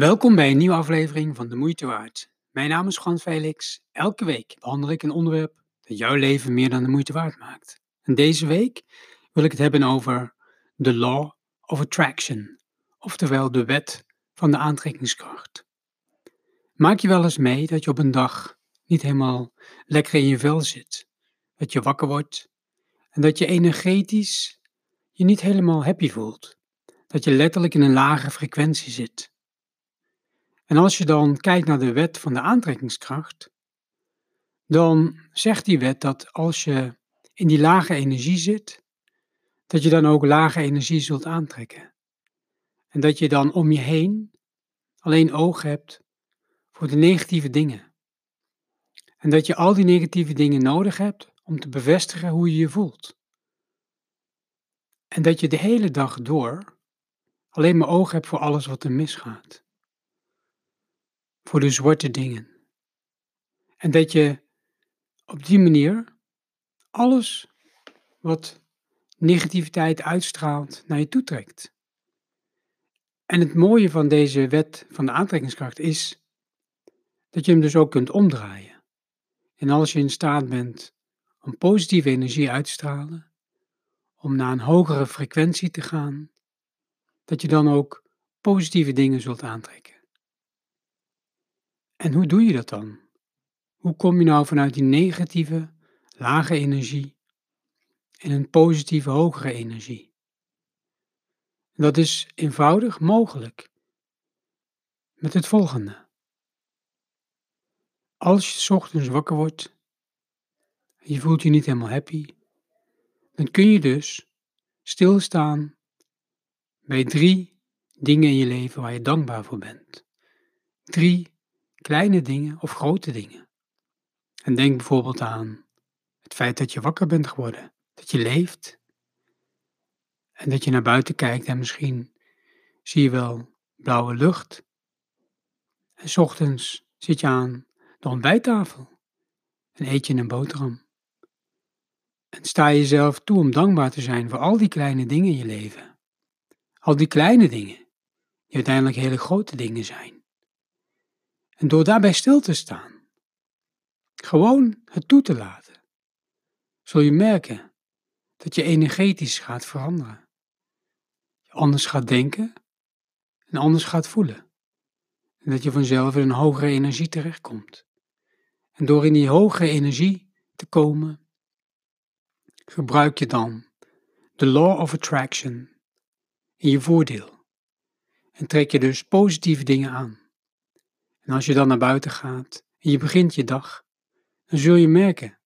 Welkom bij een nieuwe aflevering van De Moeite Waard. Mijn naam is Juan Felix. Elke week behandel ik een onderwerp dat jouw leven meer dan de moeite waard maakt. En deze week wil ik het hebben over de Law of Attraction, oftewel de wet van de aantrekkingskracht. Maak je wel eens mee dat je op een dag niet helemaal lekker in je vel zit, dat je wakker wordt en dat je energetisch je niet helemaal happy voelt, dat je letterlijk in een lage frequentie zit. En als je dan kijkt naar de wet van de aantrekkingskracht, dan zegt die wet dat als je in die lage energie zit, dat je dan ook lage energie zult aantrekken. En dat je dan om je heen alleen oog hebt voor de negatieve dingen. En dat je al die negatieve dingen nodig hebt om te bevestigen hoe je je voelt. En dat je de hele dag door alleen maar oog hebt voor alles wat er misgaat voor de zwarte dingen. En dat je op die manier alles wat negativiteit uitstraalt naar je toe trekt. En het mooie van deze wet van de aantrekkingskracht is dat je hem dus ook kunt omdraaien. En als je in staat bent om positieve energie uit te stralen, om naar een hogere frequentie te gaan, dat je dan ook positieve dingen zult aantrekken. En hoe doe je dat dan? Hoe kom je nou vanuit die negatieve, lage energie in een positieve, hogere energie? Dat is eenvoudig mogelijk. Met het volgende. Als je s ochtends wakker wordt en je voelt je niet helemaal happy, dan kun je dus stilstaan bij drie dingen in je leven waar je dankbaar voor bent. Drie kleine dingen of grote dingen. En denk bijvoorbeeld aan het feit dat je wakker bent geworden, dat je leeft en dat je naar buiten kijkt en misschien zie je wel blauwe lucht. En s ochtends zit je aan de ontbijttafel en eet je een boterham. En sta je jezelf toe om dankbaar te zijn voor al die kleine dingen in je leven. Al die kleine dingen, die uiteindelijk hele grote dingen zijn. En door daarbij stil te staan, gewoon het toe te laten, zul je merken dat je energetisch gaat veranderen. Je anders gaat denken en anders gaat voelen. En dat je vanzelf in een hogere energie terechtkomt. En door in die hogere energie te komen, gebruik je dan de law of attraction in je voordeel. En trek je dus positieve dingen aan. En als je dan naar buiten gaat en je begint je dag, dan zul je merken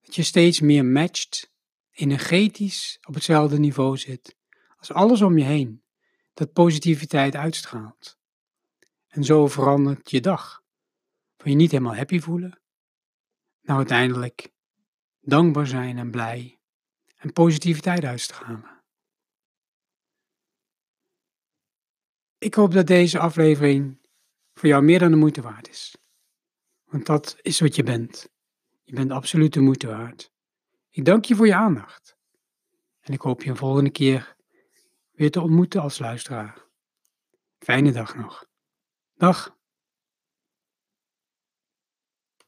dat je steeds meer matcht, energetisch op hetzelfde niveau zit, als alles om je heen, dat positiviteit uitstraalt. En zo verandert je dag. Van je niet helemaal happy voelen, naar uiteindelijk dankbaar zijn en blij en positiviteit uitstralen. Ik hoop dat deze aflevering voor jou meer dan de moeite waard is. Want dat is wat je bent. Je bent absoluut de moeite waard. Ik dank je voor je aandacht. En ik hoop je een volgende keer weer te ontmoeten als luisteraar. Fijne dag nog. Dag.